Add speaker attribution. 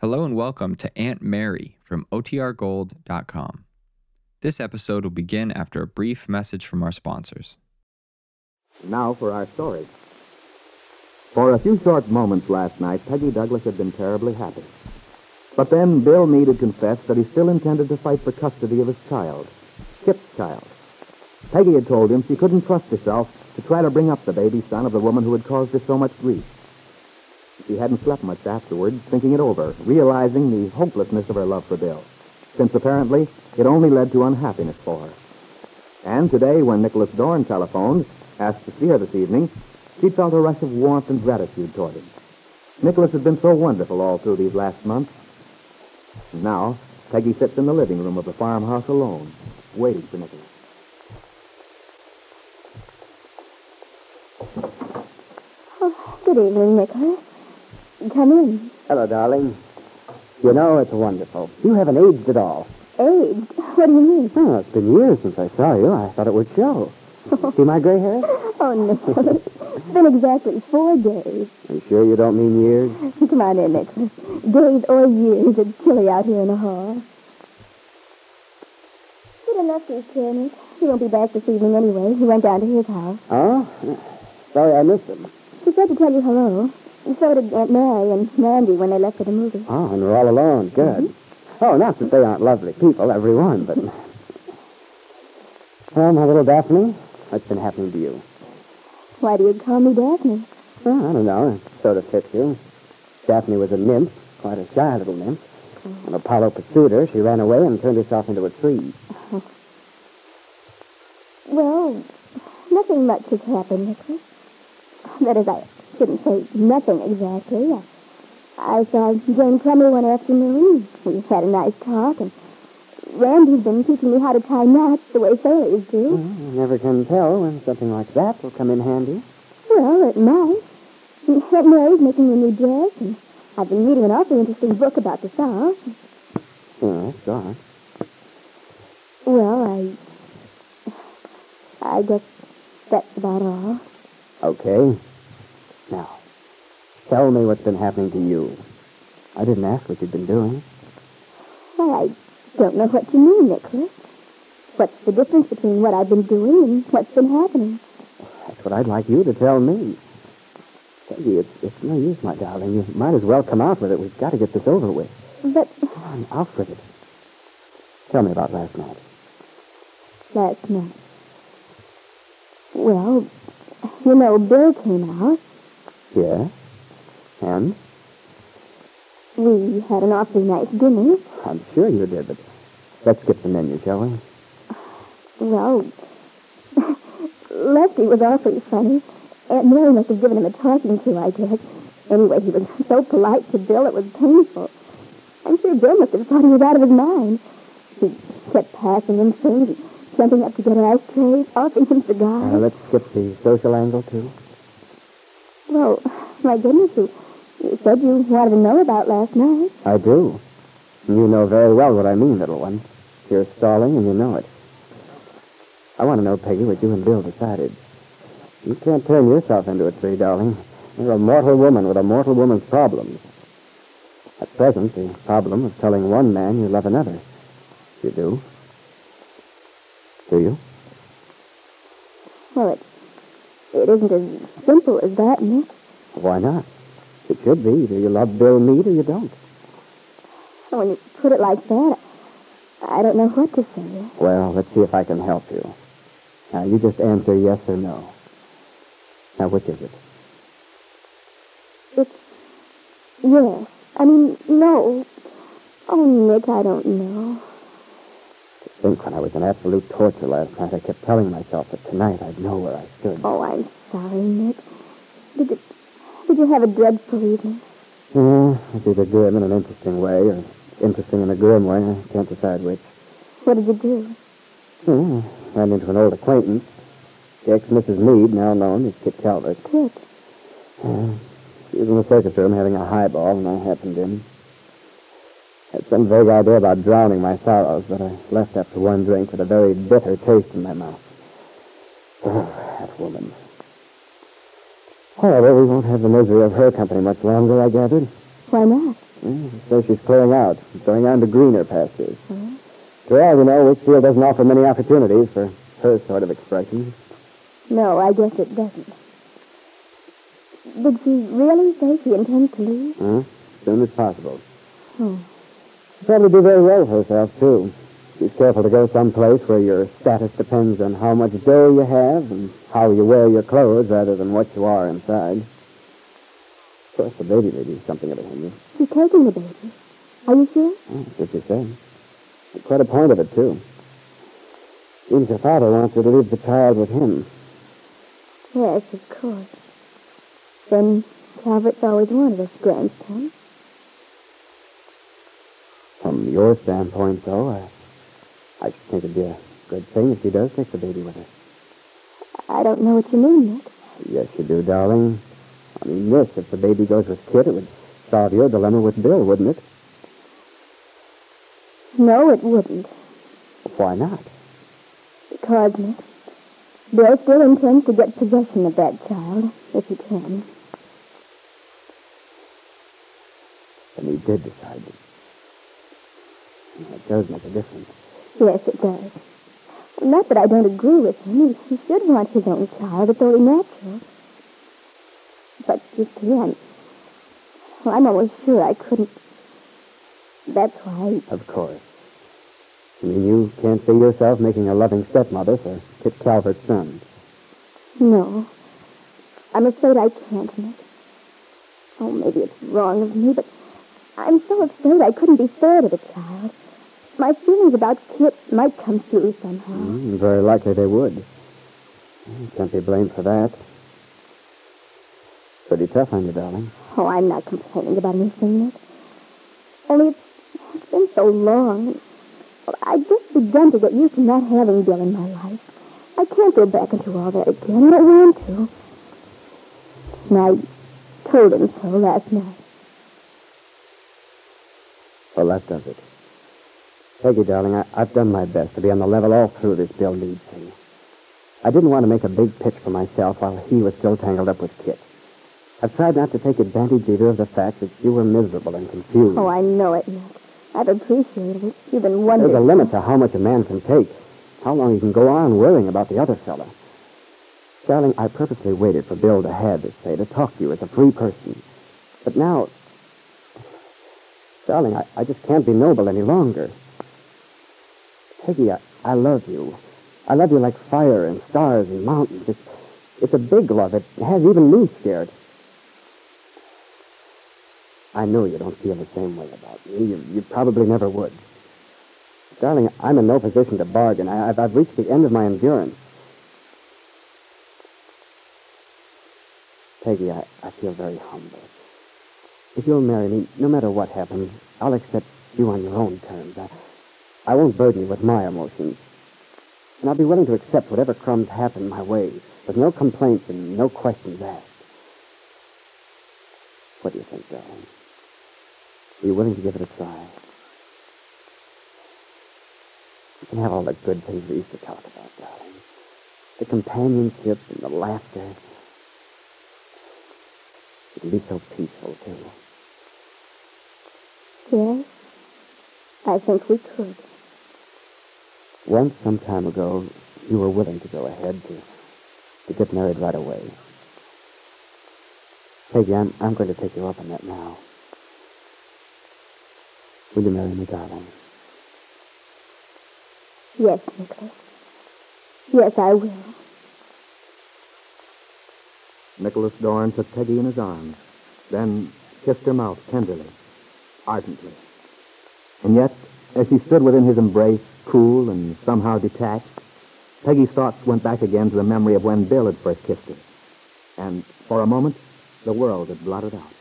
Speaker 1: Hello and welcome to Aunt Mary from OTRGold.com. This episode will begin after a brief message from our sponsors.
Speaker 2: Now for our story. For a few short moments last night, Peggy Douglas had been terribly happy. But then Bill Meade had confessed that he still intended to fight for custody of his child, Skip's child. Peggy had told him she couldn't trust herself to try to bring up the baby son of the woman who had caused her so much grief. She hadn't slept much afterwards, thinking it over, realizing the hopelessness of her love for Bill, since apparently it only led to unhappiness for her. And today, when Nicholas Dorn telephoned, asked to see her this evening, she felt a rush of warmth and gratitude toward him. Nicholas had been so wonderful all through these last months. Now, Peggy sits in the living room of the farmhouse alone, waiting for Nicholas.
Speaker 3: Oh, good evening, Nicholas. Come in.
Speaker 4: Hello, darling. You know, it's wonderful. You haven't aged at all.
Speaker 3: Aged? What do you mean?
Speaker 4: Oh, it's been years since I saw you. I thought it would show. See my gray hair?
Speaker 3: Oh, no. It's been exactly four days.
Speaker 4: Are you sure you don't mean years?
Speaker 3: Come on in, Nicholas. Days or years. It's chilly out here in the hall. Good enough, these Nick. He won't be back this evening anyway. He went down to his house.
Speaker 4: Oh? Sorry I missed him.
Speaker 3: He said to tell you hello. And so did Aunt Mary and Mandy when they left for the movie.
Speaker 4: Oh, and we're all alone. Good. Mm-hmm. Oh, not that they aren't lovely people, every one, but... Uh, well, my little Daphne, what's been happening to you?
Speaker 3: Why do you call me Daphne?
Speaker 4: Well, I don't know. It sort of fits you. Daphne was a nymph, quite a shy little nymph. Mm-hmm. When Apollo pursued her, she ran away and turned herself into a tree. Uh-huh.
Speaker 3: Well, nothing much has happened, Nicholas. That is, I shouldn't say nothing exactly. I, I saw Jane Plummer one afternoon. We had a nice talk, and Randy's been teaching me how to tie knots the way sailors do.
Speaker 4: Well, you never can tell when something like that will come in handy.
Speaker 3: Well, it might. Aunt Mary's making me a new dress, and I've been reading an awfully interesting book about the South.
Speaker 4: Yes, go on.
Speaker 3: Well, I... I guess that's about all.
Speaker 4: Okay. Now, tell me what's been happening to you. I didn't ask what you'd been doing.
Speaker 3: Why, I don't know what you mean, Nicholas. What's the difference between what I've been doing and what's been happening?
Speaker 4: That's what I'd like you to tell me. Peggy, it's, it's no use, my darling. You might as well come out with it. We've got to get this over with.
Speaker 3: But
Speaker 4: Come on, out with it. Tell me about last night.
Speaker 3: last night... Well, you know, Bill came out.
Speaker 4: Yeah? And?
Speaker 3: We had an awfully nice dinner.
Speaker 4: I'm sure you did, but let's skip the menu, shall we?
Speaker 3: Well, Lefty was awfully funny. Aunt Mary must have given him a talking to, I guess. Anyway, he was so polite to Bill, it was painful. I'm sure Bill must have thought he was out of his mind. He kept passing him things, jumping up to get ice trays, offering him cigars.
Speaker 4: Uh, let's skip the social angle, too.
Speaker 3: Well, my goodness, you, you said you wanted to know about last night.
Speaker 4: I do. You know very well what I mean, little one. You're stalling, and you know it. I want to know, Peggy, what you and Bill decided. You can't turn yourself into a tree, darling. You're a mortal woman with a mortal woman's problems. At present, the problem of telling one man you love another. You do? Do you?
Speaker 3: Well, it, it isn't as simple as that, Nick.
Speaker 4: Why not? It should be. Either you love Bill Meade or you don't.
Speaker 3: When you put it like that, I don't know what to say.
Speaker 4: Well, let's see if I can help you. Now, you just answer yes or no. Now, which is it?
Speaker 3: It's yes. I mean, no. Oh, Nick, I don't know.
Speaker 4: To think when I was in absolute torture last night, I kept telling myself that tonight I'd know where I stood.
Speaker 3: Oh, I'm sorry, Nick. Did you, did you have a dreadful evening?
Speaker 4: Yeah, hmm, it's either grim in an interesting way or interesting in a grim way. I can't decide which.
Speaker 3: What did you do?
Speaker 4: Yeah, ran into an old acquaintance. The ex-Mrs. Meade, now known as Kit Calvert.
Speaker 3: Kit.
Speaker 4: Yeah, she was in the circus room having a highball, and I happened in. Had some vague idea about drowning my sorrows, but I left after one drink with a very bitter taste in my mouth. Oh, that woman. However, we won't have the misery of her company much longer, I gathered.
Speaker 3: Why not?
Speaker 4: Mm, so she's clearing out, going on to greener pastures. Well, you know, Wichtsfield doesn't offer many opportunities for her sort of expression.
Speaker 3: No, I guess it doesn't. Did she really say she intends to leave?
Speaker 4: Huh? As soon as possible.
Speaker 3: Oh.
Speaker 4: She'll probably do very well for herself, too. She's careful to go someplace where your status depends on how much dough you have and how you wear your clothes rather than what you are inside. Of course, the baby may be something of a hindrance.
Speaker 3: She's taking the baby. Are you sure?
Speaker 4: Oh, that's what you say. Quite a point of it, too. Seems her father wants her to leave the child with him.
Speaker 3: Yes, of course. Then Calvert's always wanted us grandson.
Speaker 4: From your standpoint, though, I, I think it'd be a good thing if she does take the baby with her.
Speaker 3: I don't know what you mean, Nick.
Speaker 4: Yes, you do, darling. I mean, this, if the baby goes with Kit, it would solve your dilemma with Bill, wouldn't it?
Speaker 3: No, it wouldn't.
Speaker 4: Why not?
Speaker 3: Because, Nick, Bill still intends to get possession of that child, if he can.
Speaker 4: And he did decide to. It does make a difference.
Speaker 3: Yes, it does. Not that I don't agree with him. He, he should want his own child. It's only natural. But you can't. Well, I'm almost sure I couldn't. That's why.
Speaker 4: Of course. I mean, you can't see yourself making a loving stepmother for Kit Calvert's son.
Speaker 3: No. I'm afraid I can't, Nick. Oh, maybe it's wrong of me, but I'm so afraid I couldn't be fair to the child. My feelings about Kit might come through somehow.
Speaker 4: Mm, very likely they would. Can't be blamed for that. Pretty tough on you, darling.
Speaker 3: Oh, I'm not complaining about anything, Nick. Only it's, it's been so long. Well, I've just begun to get used to not having Bill in my life. I can't go back into all that again. I don't want to. And I told him so last night.
Speaker 4: Well, that does it. Peggy, darling, I, I've done my best to be on the level all through this Bill Meade thing. I didn't want to make a big pitch for myself while he was still tangled up with Kit. I've tried not to take advantage either of the fact that you were miserable and confused.
Speaker 3: Oh, I know it, Nick. I've appreciated it. You've been wonderful.
Speaker 4: There's a limit to how much a man can take, how long he can go on worrying about the other fellow. Darling, I purposely waited for Bill to have his say, to talk to you as a free person. But now, darling, I, I just can't be noble any longer. Peggy, I, I love you. I love you like fire and stars and mountains. It's, it's a big love. It has even me scared. I know you don't feel the same way about me. You, you probably never would. Darling, I'm in no position to bargain. I, I've, I've reached the end of my endurance. Peggy, I, I feel very humble. If you'll marry me, no matter what happens, I'll accept you on your own terms. I, I won't burden you with my emotions. And I'll be willing to accept whatever crumbs happen my way, with no complaints and no questions asked. What do you think, darling? Are you willing to give it a try? You can have all the good things we used to talk about, darling. The companionship and the laughter. It can be so peaceful, too.
Speaker 3: Yes, I think we could.
Speaker 4: Once, some time ago, you were willing to go ahead to, to get married right away. Peggy, I'm, I'm going to take you up on that now. Will you marry me, darling?
Speaker 3: Yes, Nicholas. Yes, I will.
Speaker 2: Nicholas Dorn took Peggy in his arms, then kissed her mouth tenderly, ardently. And yet, as she stood within his embrace, cool and somehow detached, Peggy's thoughts went back again to the memory of when Bill had first kissed her. And for a moment, the world had blotted out.